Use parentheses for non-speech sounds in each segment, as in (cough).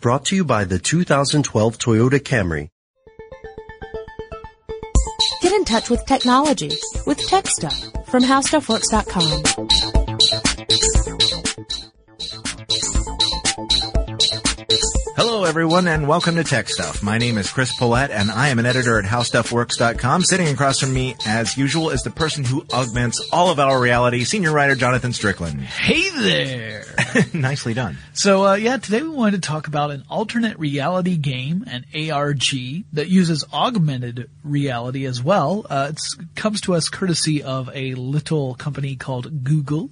Brought to you by the 2012 Toyota Camry. Get in touch with technology with Tech Stuff from HowStuffWorks.com. Hello, everyone, and welcome to Tech Stuff. My name is Chris Pollette, and I am an editor at HowStuffWorks.com. Sitting across from me, as usual, is the person who augments all of our reality, senior writer Jonathan Strickland. Hey there! (laughs) Nicely done. So, uh, yeah, today we wanted to talk about an alternate reality game, an ARG, that uses augmented reality as well. Uh, it comes to us courtesy of a little company called Google.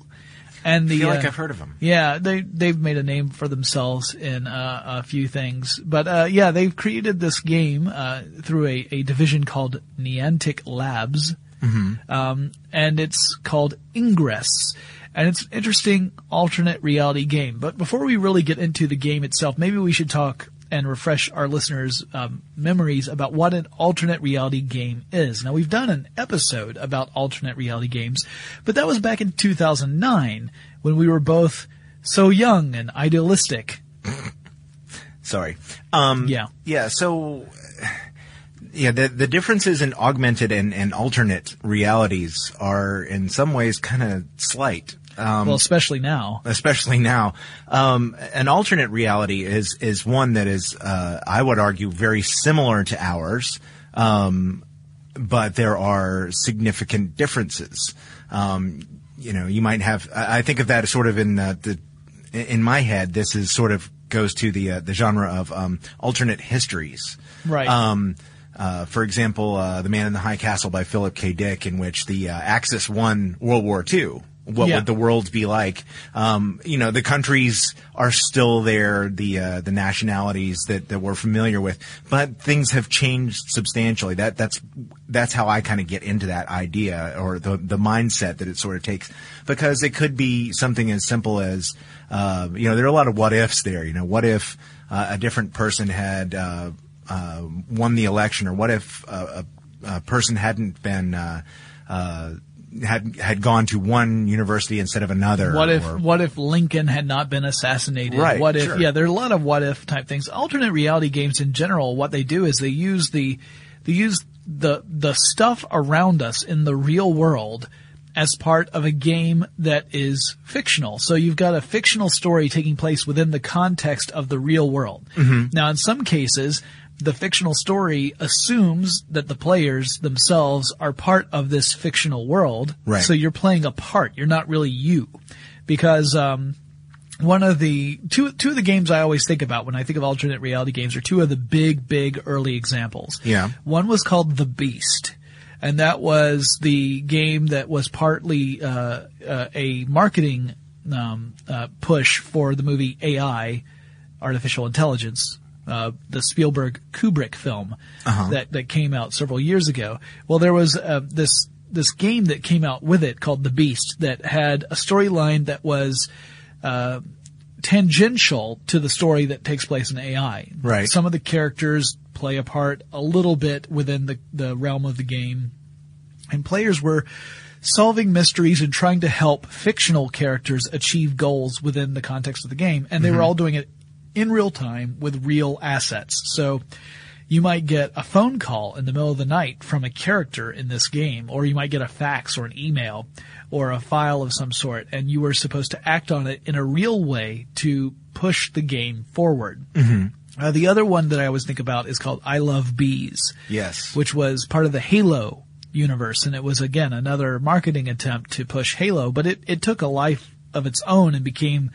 And the, I feel like uh, I've heard of them. Yeah, they they've made a name for themselves in uh, a few things, but uh, yeah, they've created this game uh, through a, a division called Niantic Labs, um, and it's called Ingress, and it's an interesting alternate reality game. But before we really get into the game itself, maybe we should talk and refresh our listeners' um, memories about what an alternate reality game is. Now, we've done an episode about alternate reality games, but that was back in 2009 when we were both so young and idealistic. (laughs) Sorry. Um, Yeah. Yeah, so, yeah, the, the differences in augmented and, and alternate realities are in some ways kind of slight. Um, Well, especially now. especially now. Um, an alternate reality is is one that is, uh, I would argue, very similar to ours, um, but there are significant differences. Um, you know, you might have. I I think of that as sort of in uh, the in my head. This is sort of goes to the uh, the genre of um, alternate histories. Right. Um, uh, for example, uh, The Man in the High Castle by Philip K. Dick, in which the uh, Axis won World War II. What Yeah. would the world be like? Um, you know, the countries are still there, the uh, the nationalities that, that we're familiar with, but things have changed substantially. That that's that's how I kind of get into that idea or the the mindset that it sort of takes, because it could be something as simple as, uh, you know, there are a lot of what ifs there. You know, what if uh, a different person had uh, uh, won the election, or what if uh, a, a person hadn't been uh, uh, had had gone to one university instead of another? What if or- what if Lincoln had not been assassinated? Right, What if sure. yeah, there are a lot of what if type things. Alternate reality games in general, what they do is they use the they use the the stuff around us in the real world as part of a game that is fictional. So you've got a fictional story taking place within the context of the real world. Mm-hmm. Now in some cases the fictional story assumes that the players themselves are part of this fictional world. Right. So you're playing a part. You're not really you. Because, um, one of the two two of the games I always think about when I think of alternate reality games are two of the big big early examples. Yeah. One was called The Beast, and that was the game that was partly uh, uh, a marketing um, uh, push for the movie AI, artificial intelligence, uh, the Spielberg Kubrick film that that came out several years ago. Well, there was uh, this this game that came out with it called The Beast that had a storyline that was uh, tangential to the story that takes place in AI. Right. Some of the characters play a part a little bit within the, the realm of the game. And players were solving mysteries and trying to help fictional characters achieve goals within the context of the game. And they were all doing it in real time with real assets. So you might get a phone call in the middle of the night from a character in this game, or you might get a fax or an email or a file of some sort, and you were supposed to act on it in a real way to push the game forward. Uh, the other one that I always think about is called I Love Bees yes, which was part of the Halo universe. And it was again another marketing attempt to push Halo, but it, it took a life of its own and became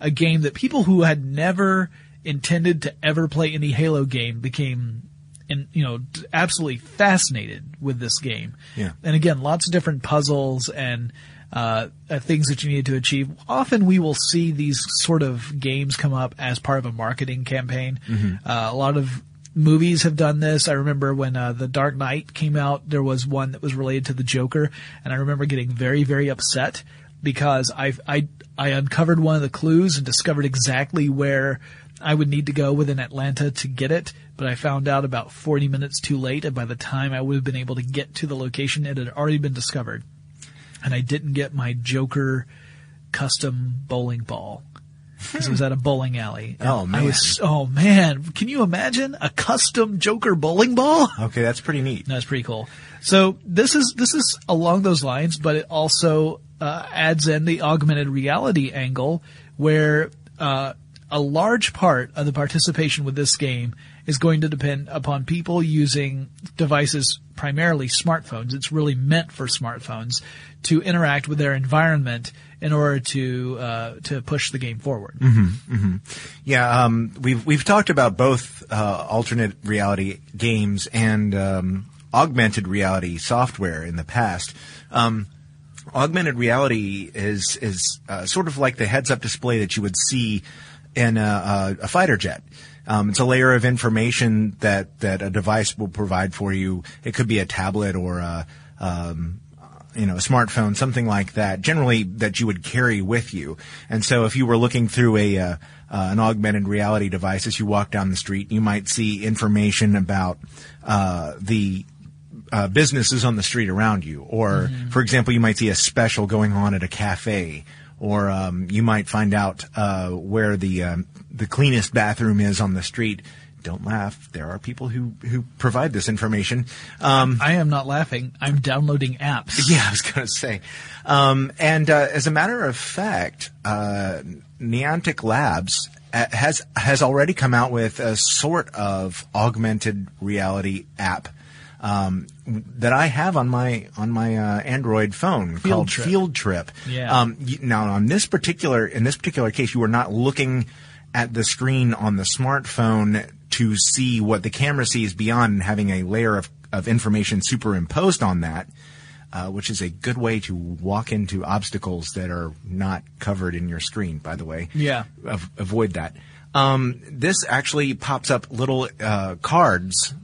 a game that people who had never intended to ever play any Halo game became and you know absolutely fascinated with this game. Yeah. And again, lots of different puzzles and uh, uh, things that you needed to achieve. Often we will see these sort of games come up as part of a marketing campaign. Uh, a lot of movies have done this. I remember when uh, The Dark Knight came out, there was one that was related to the Joker, and I remember getting very, very upset because I I I uncovered one of the clues and discovered exactly where I would need to go within Atlanta to get it, but I found out about 40 minutes too late, and by the time I would have been able to get to the location, it had already been discovered. And I didn't get my Joker custom bowling ball. because it was at a bowling alley. (laughs) Oh, man. was, oh man, can you imagine a custom Joker bowling ball? (laughs) Okay, that's pretty neat. That's pretty cool. So this is this is along those lines, but it also uh, adds in the augmented reality angle, where uh, a large part of the participation with this game is going to depend upon people using devices, primarily smartphones. It's really meant for smartphones to interact with their environment in order to uh, to push the game forward. Yeah, um, we've we've talked about both uh, alternate reality games and um, augmented reality software in the past. Um, augmented reality is is uh, sort of like the heads-up display that you would see in a, a, a fighter jet. Um, it's a layer of information that that a device will provide for you. It could be a tablet or a um, you know, a smartphone, something like that, generally that you would carry with you. And so if you were looking through a, uh, uh, an augmented reality device as you walk down the street, you might see information about, uh, the, uh, businesses on the street around you. Or, for example, you might see a special going on at a cafe. Or, um, you might find out, uh, where the, um, the cleanest bathroom is on the street. Don't laugh. There are people who, who provide this information. Um, I am not laughing. I'm downloading apps. (laughs) yeah, I was going to say. Um, and uh, as a matter of fact, uh, Niantic Labs uh, has has already come out with a sort of augmented reality app um, that I have on my on my uh, Android phone called Trip. Field Trip. Yeah. Um, now, on this particular in this particular case, you are not looking at the screen on the smartphone to see what the camera sees beyond having a layer of, of information superimposed on that, uh, which is a good way to walk into obstacles that are not covered in your screen, by the way. Yeah. Av- avoid that. Um, this actually pops up little uh, cards.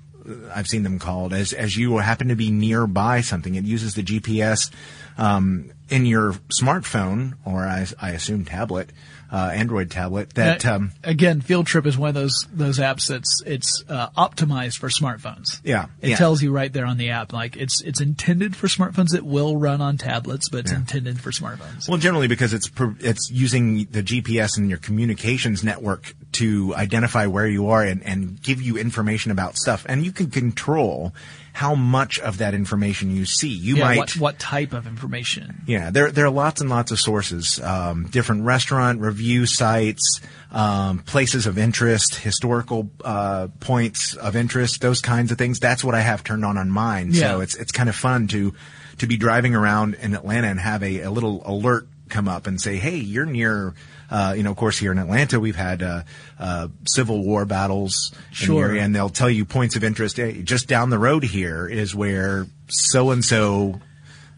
I've seen them called as as you happen to be nearby something. It uses the GPS um, in your smartphone or I, I assume tablet, uh, Android tablet. That Uh, um, again, Field Trip is one of those those apps that's it's uh, optimized for smartphones. Yeah, it yeah. tells you right there on the app, like it's it's intended for smartphones. It will run on tablets, but it's intended for smartphones. Well, generally because it's it's using the GPS and your communications network to identify where you are and, and give you information about stuff, and you can control how much of that information you see. You yeah, might what what type of information? Yeah, there there are lots and lots of sources, um, different restaurant review sites, um, places of interest, historical uh, points of interest, those kinds of things. That's what I have turned on on mine. Yeah. So it's it's kind of fun to to be driving around in Atlanta and have a, a little alert come up and say, "Hey, you're near." Uh, you know, of course, here in Atlanta, we've had uh, uh, Civil War battles Sure. area, and they'll tell you points of interest. Hey, just down the road here is where so and so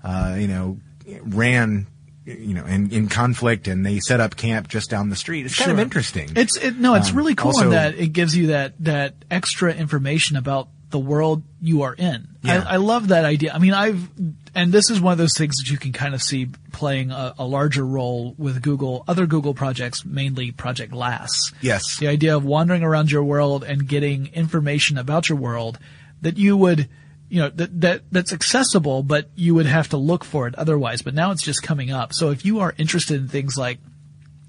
uh, you know, ran, you know, in, in conflict and they set up camp just down the street. It's kind of interesting. It's it, no, it's Um, really cool also- that it gives you that that extra information about the world you are in. Yeah. I, I love that idea. I mean, I've and this is one of those things that you can kind of see playing a, a larger role with Google, other Google projects, mainly Project Glass. Yes. the idea of wandering around your world and getting information about your world that you would you know that that that's accessible but you would have to look for it otherwise but now it's just coming up so if you are interested in things like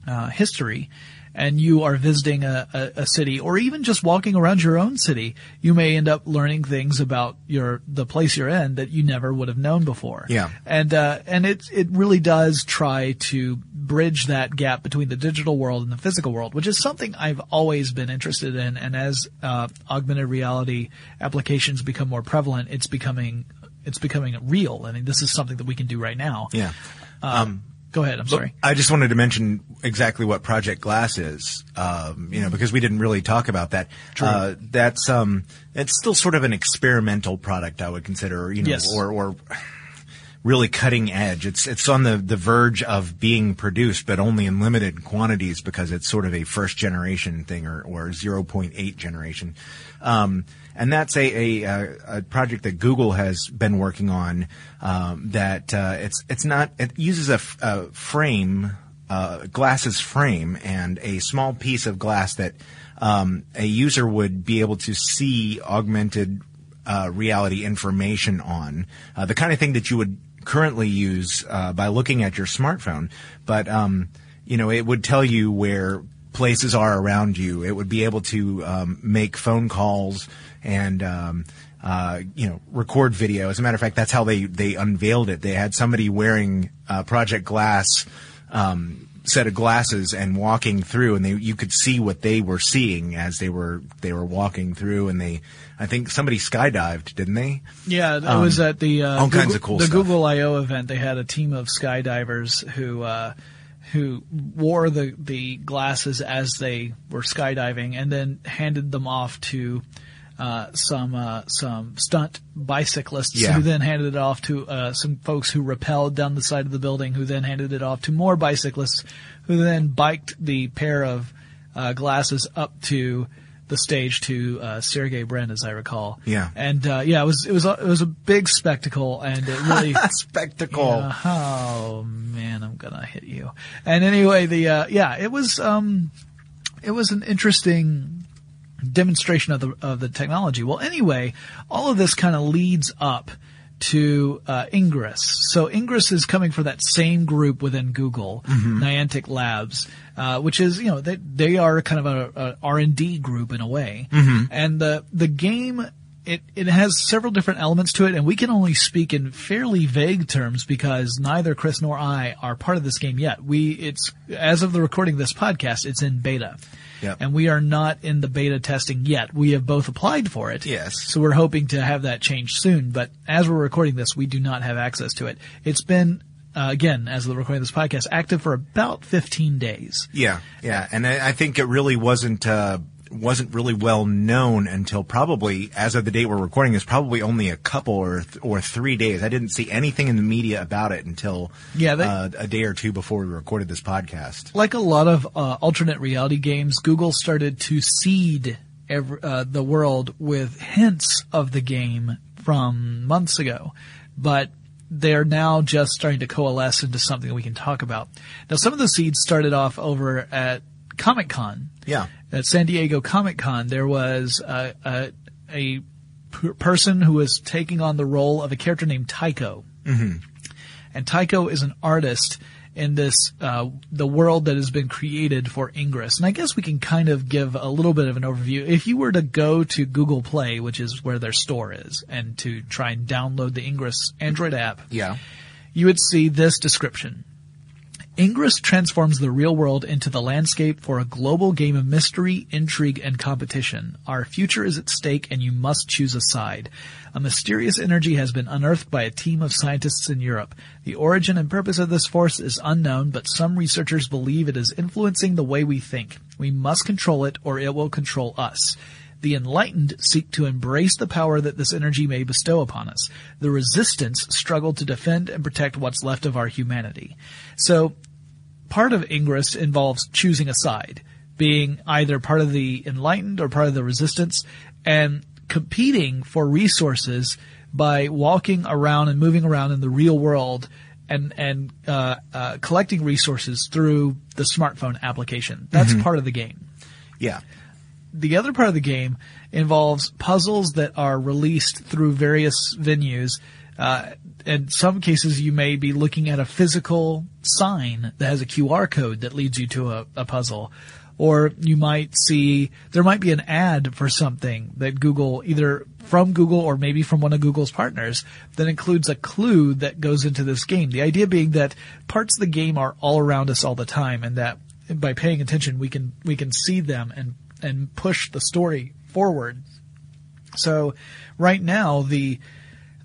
uh, history and you are visiting a, a, a city or even just walking around your own city, you may end up learning things about your the place you're in that you never would have known before. Yeah. And uh, and it it really does try to bridge that gap between the digital world and the physical world, which is something I've always been interested in. And as uh, augmented reality applications become more prevalent, it's becoming it's becoming real. I mean, this is something that we can do right now. yeah. Go ahead. I'm sorry. I just wanted to mention exactly what Project Glass is, um, you know, because we didn't really talk about that. Uh, that's um, it's still sort of an experimental product, I would consider, you know, Yes. or or really cutting edge. It's it's on the the verge of being produced, but only in limited quantities because it's sort of a first generation thing or or 0.8 generation. Um, and that's a, a a project that Google has been working on. Um, that uh, it's it's not it uses a, f- a frame, uh, glasses frame, and a small piece of glass that um, a user would be able to see augmented uh, reality information on uh, the kind of thing that you would currently use uh, by looking at your smartphone, but um, you know, it would tell you where places are around you. It would be able to um, make phone calls and um, uh, you know record video. As a matter of fact, that's how they they unveiled it. They had somebody wearing uh, Project Glass. Um, set of glasses and walking through and they you could see what they were seeing as they were they were walking through and they I think somebody skydived didn't they Yeah, it was at the uh, all kinds Google, of cool the stuff. Google I/O event. They had a team of skydivers who uh, who wore the the glasses as they were skydiving, and then handed them off to. Uh, some uh, some stunt bicyclists Yeah. who then handed it off to uh, some folks who rappelled down the side of the building, who then handed it off to more bicyclists, who then biked the pair of uh, glasses up to the stage to uh, Sergey Brin, as I recall. Yeah. and uh, yeah, it was it was a, it was a big spectacle, and it really (laughs) spectacle Yeah, oh man, I'm gonna hit you. And anyway, the uh, yeah, it was um, it was an interesting demonstration of the of the technology. Well, anyway, all of this kind of leads up to uh, Ingress. So Ingress is coming for that same group within Google, Niantic Labs, uh, which is you know they they are kind of a, R and D group in a way, and the the game. It, it has several different elements to it, and we can only speak in fairly vague terms because neither Chris nor I are part of this game yet. We, it's, as of the recording of this podcast, it's in beta. Yep. And we are not in the beta testing yet. We have both applied for it. Yes. So we're hoping to have that changed soon. But as we're recording this, we do not have access to it. It's been, uh, again, as the recording of this podcast, active for about 15 days. Yeah, yeah, and I, I think it really wasn't uh, wasn't really well known until probably as of the date we're recording is probably only a couple or th- or three days. I didn't see anything in the media about it until Yeah, they- uh, a day or two before we recorded this podcast. Like a lot of uh, alternate reality games, Google started to seed every, uh, the world with hints of the game from months ago, but they're now just starting to coalesce into something that we can talk about. Now, some of the seeds started off over at Comic Con. Yeah. At San Diego Comic Con, there was a, a, a per- person who was taking on the role of a character named Tycho. And Tycho is an artist in this uh, the world that has been created for Ingress. And I guess we can kind of give a little bit of an overview. If you were to go to Google Play, which is where their store is, and to try and download the Ingress Android app, Yeah. you would see this description. Ingress transforms the real world into the landscape for a global game of mystery, intrigue, and competition. Our future is at stake and you must choose a side. A mysterious energy has been unearthed by a team of scientists in Europe. The origin and purpose of this force is unknown, but some researchers believe it is influencing the way we think. We must control it or it will control us. The enlightened seek to embrace the power that this energy may bestow upon us. The resistance struggle to defend and protect what's left of our humanity. So, part of Ingress involves choosing a side, being either part of the enlightened or part of the resistance, and competing for resources by walking around and moving around in the real world and and uh, uh, collecting resources through the smartphone application. That's part of the game Yeah. The other part of the game involves puzzles that are released through various venues. Uh, in some cases, you may be looking at a physical sign that has a QR code that leads you to a, a puzzle. Or you might see, there might be an ad for something that Google, either from Google or maybe from one of Google's partners, that includes a clue that goes into this game. The idea being that parts of the game are all around us all the time and that by paying attention, we can, we can see them and and push the story forward. So right now the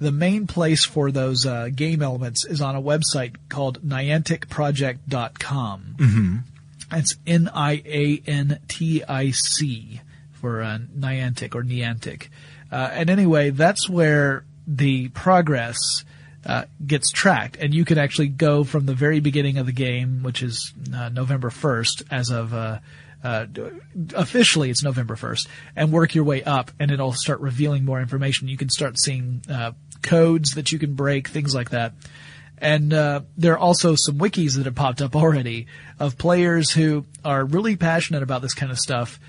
the main place for those uh, game elements is on a website called nianticproject.com. Mm-hmm. It's N I A N T I C for uh, Niantic or Niantic. Uh, and anyway, that's where the progress uh, gets tracked, and you can actually go from the very beginning of the game, which is uh, November 1st, as of uh, uh, officially it's November 1st, and work your way up, and it'll start revealing more information. You can start seeing uh, codes that you can break, things like that. And uh, there are also some wikis that have popped up already of players who are really passionate about this kind of stuff,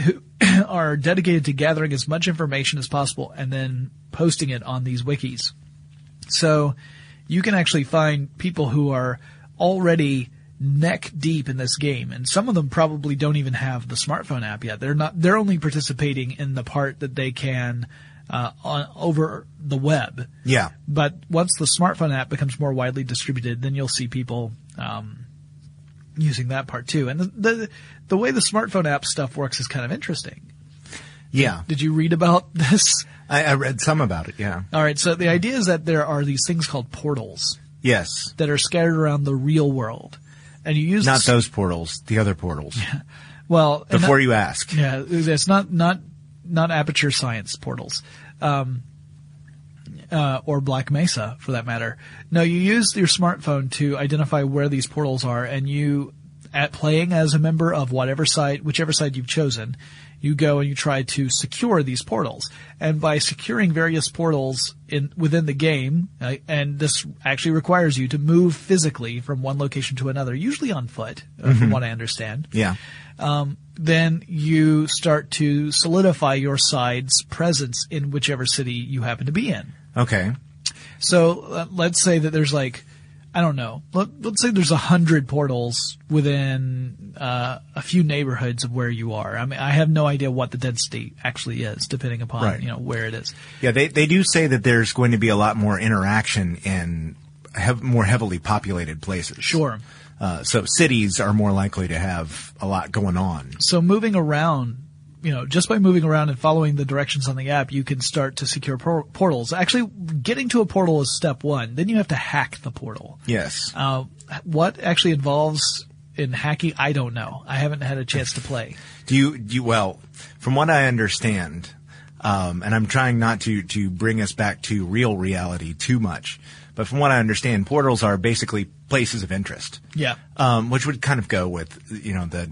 who (clears throat) are dedicated to gathering as much information as possible and then posting it on these wikis. So you can actually find people who are already neck deep in this game, and some of them probably don't even have the smartphone app yet. They're not. They're only participating in the part that they can uh, on over the web. Yeah. But once the smartphone app becomes more widely distributed, then you'll see people um, using that part too. And the, the the way the smartphone app stuff works is kind of interesting. Yeah. Did you read about (laughs) this? I, I read some about it. Yeah. All right. So the idea is that there are these things called portals Yes. that are scattered around the real world, and you use Not those portals. The other portals. (laughs) Well, Before you ask. Yeah, it's not not not aperture science portals, um, uh, or Black Mesa for that matter. No, you use your smartphone to identify where these portals are, and you, at playing as a member of whatever side, whichever side you've chosen, you go and you try to secure these portals. And by securing various portals in within the game, uh, and this actually requires you to move physically from one location to another, usually on foot, uh, from what I understand Yeah. then you start to solidify your side's presence in whichever city you happen to be in. Okay. So uh, let's say that there's like, I don't know, let, let's say there's a hundred portals within uh, a few neighborhoods of where you are. I mean, I have no idea what the density actually is, depending upon Right. you know where it is. Yeah, they they do say that there's going to be a lot more interaction in hev- more heavily populated places. Sure. Uh, so cities are more likely to have a lot going on. So moving around, you know, just by moving around and following the directions on the app, you can start to secure por- portals. Actually, getting to a portal is step one. Then you have to hack the portal. Yes. Uh, what actually involves in hacking, I don't know. I haven't had a chance to play. Do you, do you, well, from what I understand, um, and I'm trying not to, to bring us back to real reality too much, but from what I understand, portals are basically places of interest. Yeah. Um, which would kind of go with, you know, the,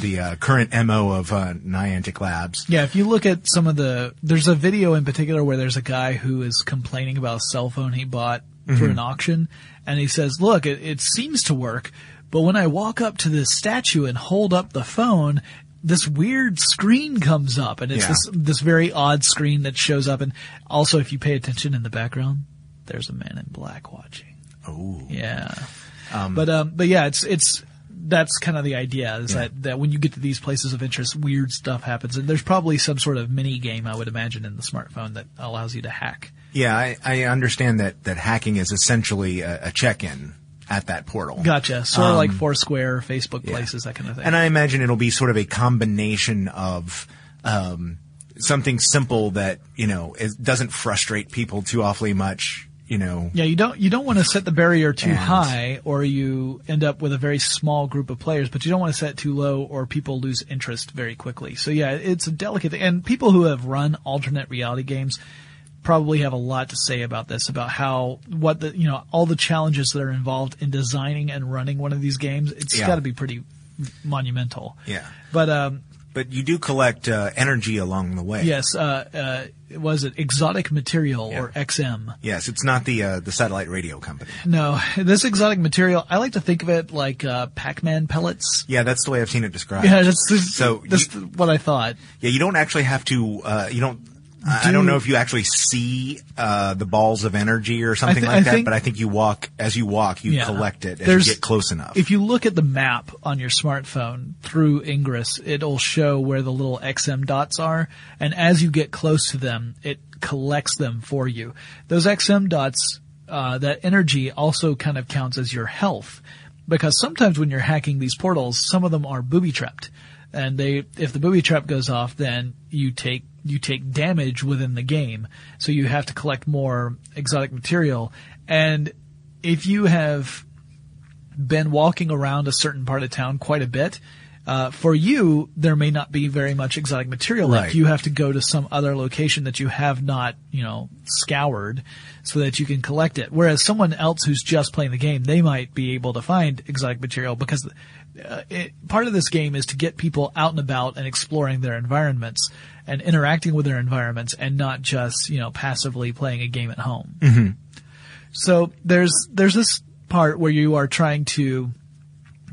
the, uh, current MO of, uh, Niantic Labs. Yeah, if you look at some of the, there's a video in particular where there's a guy who is complaining about a cell phone he bought for an auction, and he says, "Look, it, it seems to work, but when I walk up to this statue and hold up the phone." This weird screen comes up, and it's Yeah. this this very odd screen that shows up. And also, if you pay attention in the background, there's a man in black watching. Oh. Yeah. but um but yeah, it's it's that's kind of the idea is that that when you get to these places of interest, weird stuff happens, and there's probably some sort of mini game I would imagine in the smartphone that allows you to hack. Yeah, I, I understand that, that hacking is essentially a, a check-in at that portal. Gotcha. Sort of Um, like Foursquare, Facebook Yeah. places, that kind of thing. And I imagine it'll be sort of a combination of um, something simple that you know doesn't frustrate people too awfully much. You know, yeah, you don't you don't want to set the barrier too And- high, or you end up with a very small group of players. But you don't want to set it too low, or people lose interest very quickly. So yeah, it's a delicate thing. And people who have run alternate reality games probably have a lot to say about this, about how what the you know all the challenges that are involved in designing and running one of these games. It's Yeah. got to be pretty monumental. Yeah. But um, but you do collect uh, energy along the way. yes, uh, uh, was it exotic material or XM? Yes, it's not the uh, the satellite radio company. No, (laughs) this exotic material, I like to think of it like uh, Pac-Man pellets. Yeah, that's the way I've seen it described. Yeah, that's, that's, So that's you- what I thought. Yeah, you don't actually have to. Uh, you don't. I Do- don't know if you actually see uh, the balls of energy or something thi- like I that, think- but I think you walk as you walk, you Yeah. collect it as you get close enough. If you look at the map on your smartphone through Ingress, it'll show where the little XM dots are, and as you get close to them, it collects them for you. Those XM dots, uh, that energy also kind of counts as your health, because sometimes when you're hacking these portals, some of them are booby trapped, and they, if the booby trap goes off, then you take you take damage within the game, so you have to collect more exotic material, and if you have been walking around a certain part of town quite a bit, uh, for you, there may not be very much exotic material left. Right. You have to go to some other location that you have not, you know, scoured so that you can collect it. Whereas someone else who's just playing the game, they might be able to find exotic material because uh, it, part of this game is to get people out and about and exploring their environments and interacting with their environments and not just, you know, passively playing a game at home. So there's there's this part where you are trying to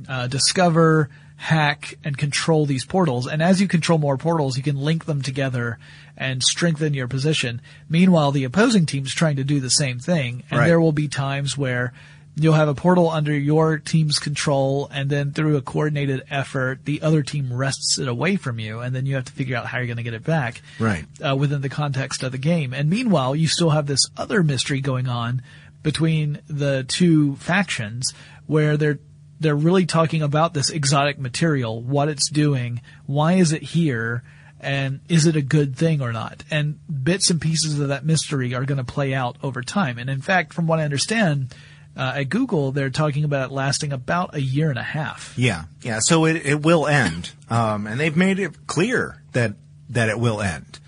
uh, discover, hack, and control these portals. And as you control more portals, you can link them together and strengthen your position. Meanwhile, the opposing team's trying to do the same thing, and Right. there will be times where you'll have a portal under your team's control, and then through a coordinated effort, the other team wrests it away from you, and then you have to figure out how you're going to get it back. Right. Uh, within the context of the game. And meanwhile, you still have this other mystery going on between the two factions where they're they're really talking about this exotic material, what it's doing, why is it here, and is it a good thing or not? And bits and pieces of that mystery are going to play out over time. And in fact, from what I understand, uh, at Google, they're talking about it lasting about a year and a half. Yeah, yeah. So it, it will end, um, and they've made it clear that that it will end.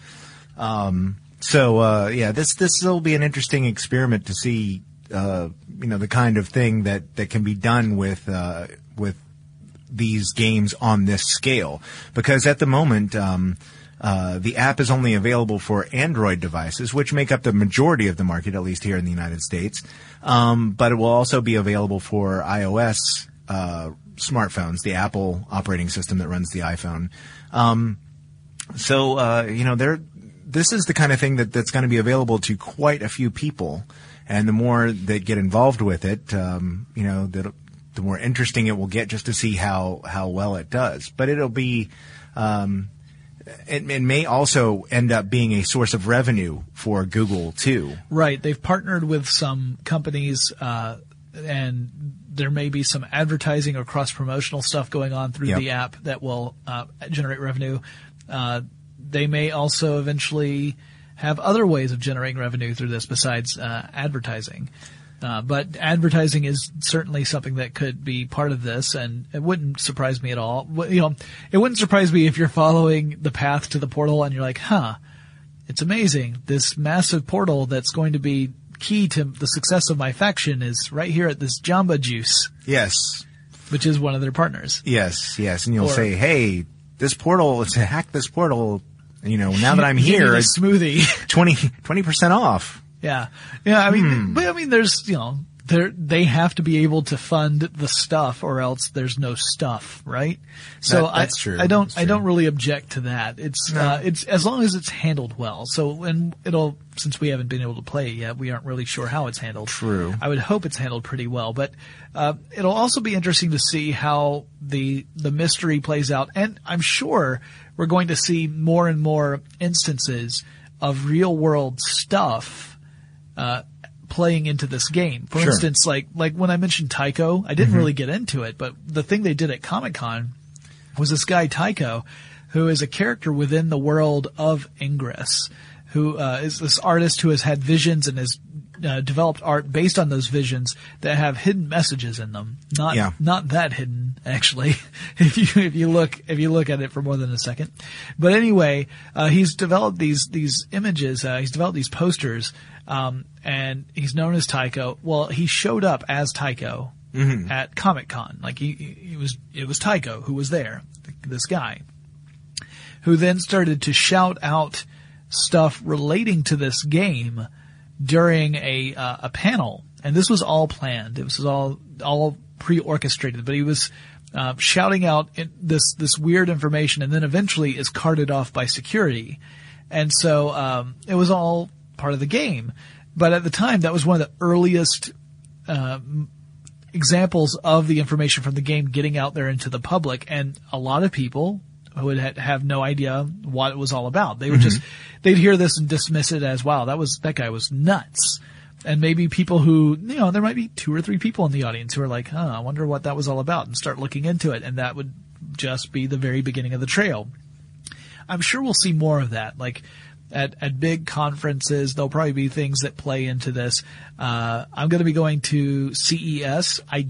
Um, so uh, yeah, this this will be an interesting experiment to see, uh, you know, the kind of thing that that can be done with uh, with these games on this scale. Because at the moment, um, uh, the app is only available for Android devices, which make up the majority of the market, at least here in the United States. Um, but it will also be available for iOS uh, smartphones, the Apple operating system that runs the iPhone. Um, so uh, you know, there, this is the kind of thing that, that's going to be available to quite a few people, and the more that get involved with it, um, you know, the, the more interesting it will get just to see how how well it does. But it'll be. Um, it, it may also end up being a source of revenue for Google too. Right. They've partnered with some companies, uh, and there may be some advertising or cross promotional stuff going on through Yep. the app that will uh, generate revenue. Uh, they may also eventually have other ways of generating revenue through this besides uh, advertising. Uh, but advertising is certainly something that could be part of this, and it wouldn't surprise me at all. You know, it wouldn't surprise me if you're following the path to the portal and you're like, "Huh, it's amazing. This massive portal that's going to be key to the success of my faction is right here at this Jamba Juice, Yes, which is one of their partners. yes, yes. And you'll Or- say, "Hey, this portal to (laughs) hack this portal." You know, now that (laughs) I'm here, it's smoothie. 20 percent off. Yeah, yeah. I mean, Hmm. but I mean, there's you know, they they have to be able to fund the stuff, or else there's no stuff, right? So That- that's I, true. I don't That's I don't really object to that. It's uh, it's as long as it's handled well. So and it'll since we haven't been able to play it yet, we aren't really sure how it's handled. True. I would hope it's handled pretty well, but uh, it'll also be interesting to see how the the mystery plays out, and I'm sure we're going to see more and more instances of real world stuff uh, playing into this game. For Sure. instance, like like when I mentioned Tycho, I didn't really get into it, but the thing they did at Comic Con was this guy Tycho, who is a character within the world of Ingress, who uh, is this artist who has had visions and has uh, developed art based on those visions that have hidden messages in them. Not Yeah. not that hidden actually. (laughs) if you if you look if you look at it for more than a second, but anyway, uh, he's developed these these images. Uh, he's developed these posters, um, and he's known as Tycho. Well, he showed up as Tycho at Comic Con. Like he, he was it was Tycho who was there. This guy who then started to shout out stuff relating to this game during a uh, a panel, and this was all planned. It was all all pre-orchestrated, but he was uh, shouting out in this this weird information, and then eventually is carted off by security, and so um, it was all part of the game. But at the time, that was one of the earliest examples of the information from the game getting out there into the public, and a lot of people who would ha- have no idea what it was all about. They would just they'd hear this and dismiss it as, "Wow, that was that guy was nuts." And maybe people who you know there might be two or three people in the audience who are like, "Huh, I wonder what that was all about," and start looking into it, and that would just be the very beginning of the trail. I'm sure we'll see more of that. Like at, at big conferences, there'll probably be things that play into this. Uh, I'm going to be going to CES. I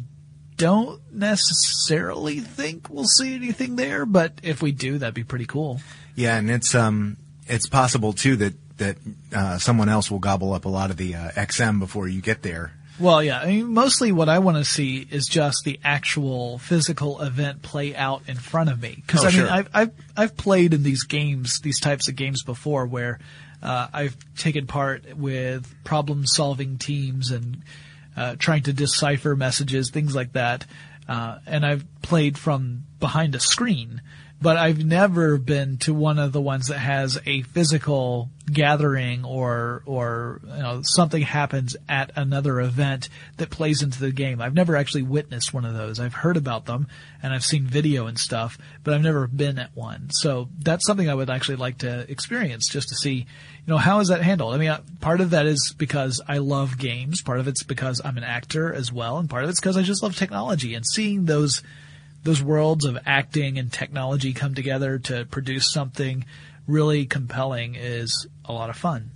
don't necessarily think we'll see anything there, but if we do, that'd be pretty cool. Yeah, and it's um it's possible too that that uh, someone else will gobble up a lot of the uh, XM before you get there. Well, yeah, I mean, mostly what I want to see is just the actual physical event play out in front of me. Because Oh, I mean, sure. I've, I've I've played in these games, these types of games before, where uh, I've taken part with problem-solving teams and uh, trying to decipher messages, things like that. Uh, and I've played from behind a screen but I've never been to one of the ones that has a physical gathering or or you know something happens at another event that plays into the game. I've never actually witnessed one of those. I've heard about them and I've seen video and stuff, but I've never been at one. So that's something I would actually like to experience just to see, you know, how is that handled? I mean, uh, part of that is because I love games, part of it's because I'm an actor as well, and part of it's because I just love technology and seeing those those worlds of acting and technology come together to produce something really compelling is a lot of fun.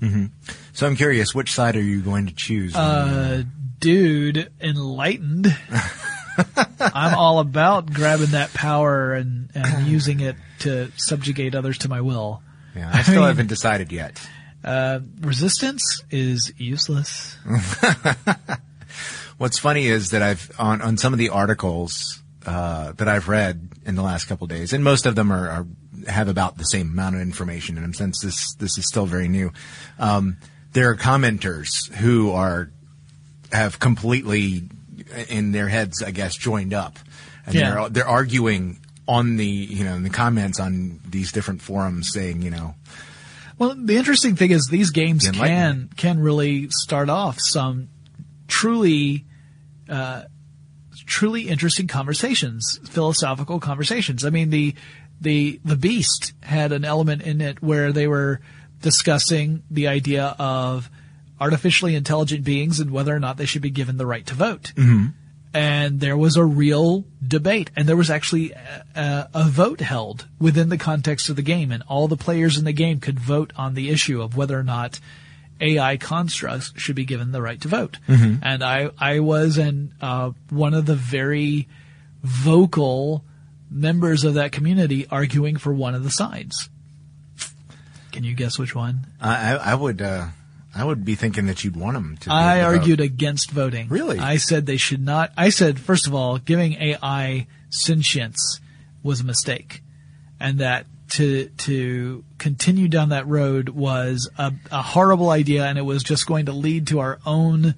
So I'm curious, which side are you going to choose? Uh, dude, enlightened. (laughs) I'm all about grabbing that power and, and using it to subjugate others to my will. Yeah, I still mean- haven't decided yet. (laughs) Uh, resistance is useless. (laughs) What's funny is that I've on on some of the articles uh, that I've read in the last couple of days, and most of them are, are have about the same amount of information in them. Since this this is still very new, um, there are commenters who are have completely in their heads, I guess, joined up, and Yeah. they're they're arguing on the you know in the comments on these different forums, saying you know Well, the interesting thing is these games The can can really start off some truly uh, truly interesting conversations, philosophical conversations. I mean, the the the Beast had an element in it where they were discussing the idea of artificially intelligent beings and whether or not they should be given the right to vote. And there was a real debate, and there was actually a, a, a vote held within the context of the game, and all the players in the game could vote on the issue of whether or not AI constructs should be given the right to vote. And I, I was an, uh, one of the very vocal members of that community arguing for one of the sides. Can you guess which one? I, I I would uh, I would be thinking that you'd want them to. I to vote. argued against voting. Really? I said they should not. I said, first of all, giving AI sentience was a mistake. And that to, to continue down that road was a, a horrible idea and it was just going to lead to our own,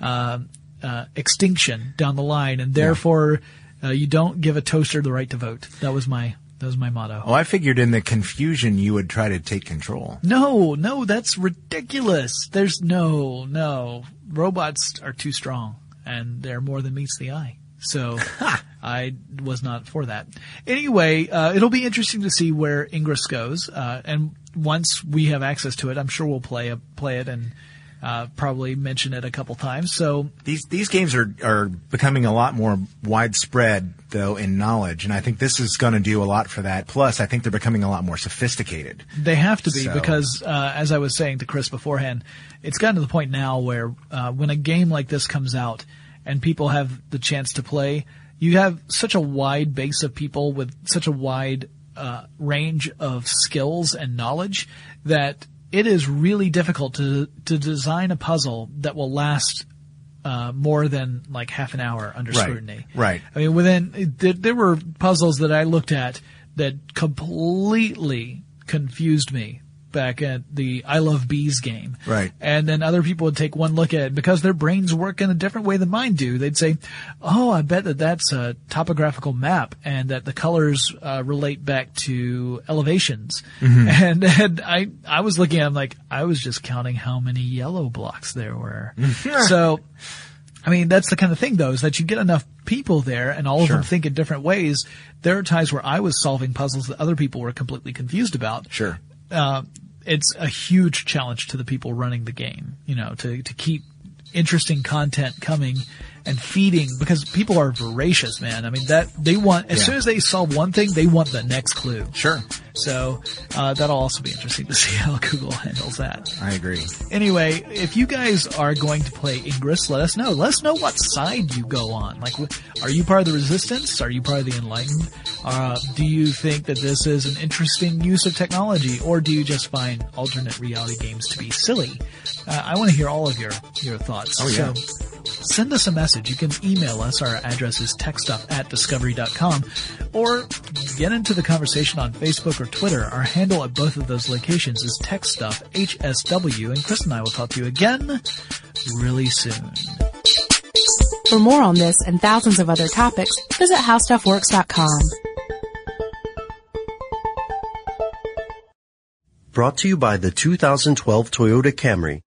uh, uh, extinction down the line. And therefore, uh, you don't give a toaster the right to vote. That was my, that was my motto. Oh, I figured in the confusion you would try to take control. No, no, that's ridiculous. There's no, no. Robots are too strong and they're more than meets the eye. So I was not for that. Anyway, uh, it'll be interesting to see where Ingress goes. Uh, and once we have access to it, I'm sure we'll play a, play it and uh, probably mention it a couple times. So These these games are are becoming a lot more widespread though in knowledge, and I think this is going to do a lot for that. Plus, I think they're becoming a lot more sophisticated. They have to be So- because, uh, as I was saying to Chris beforehand, it's gotten to the point now where uh, when a game like this comes out and people have the chance to play, you have such a wide base of people with such a wide uh, range of skills and knowledge that it is really difficult to to design a puzzle that will last uh, more than like half an hour under Right, scrutiny. right. I mean, within there, there were puzzles that I looked at that completely confused me back at the I Love Bees game. Right. And then other people would take one look at it because their brains work in a different way than mine do. They'd say, "Oh, I bet that that's a topographical map and that the colors uh, relate back to elevations." (laughs) And, and I I was looking at them like I was just counting how many yellow blocks there were. (laughs) so I mean, that's the kind of thing though, is that you get enough people there and all of Sure. them think in different ways. There are times where I was solving puzzles that other people were completely confused about. Sure. Uh, it's a huge challenge to the people running the game, you know, to, to keep interesting content coming and feeding because people are voracious, man. I mean, that they want, as Yeah. soon as they solve one thing, they want the next clue. Sure. So, uh, that'll also be interesting to (laughs) see how Google handles that. I agree. Anyway, if you guys are going to play Ingress, let us know. Let us know what side you go on. Like, are you part of the Resistance? Are you part of the Enlightened? Uh, do you think that this is an interesting use of technology, or do you just find alternate reality games to be silly? Uh, I want to hear all of your your thoughts. Oh, yeah. So, send us a message. You can email us. Our address is techstuff at discovery.com or get into the conversation on Facebook or Twitter. Our handle at both of those locations is techstuff, HSW, and Chris and I will talk to you again really soon. For more on this and thousands of other topics, visit howstuffworks.com. Brought to you by the 2012 Toyota Camry.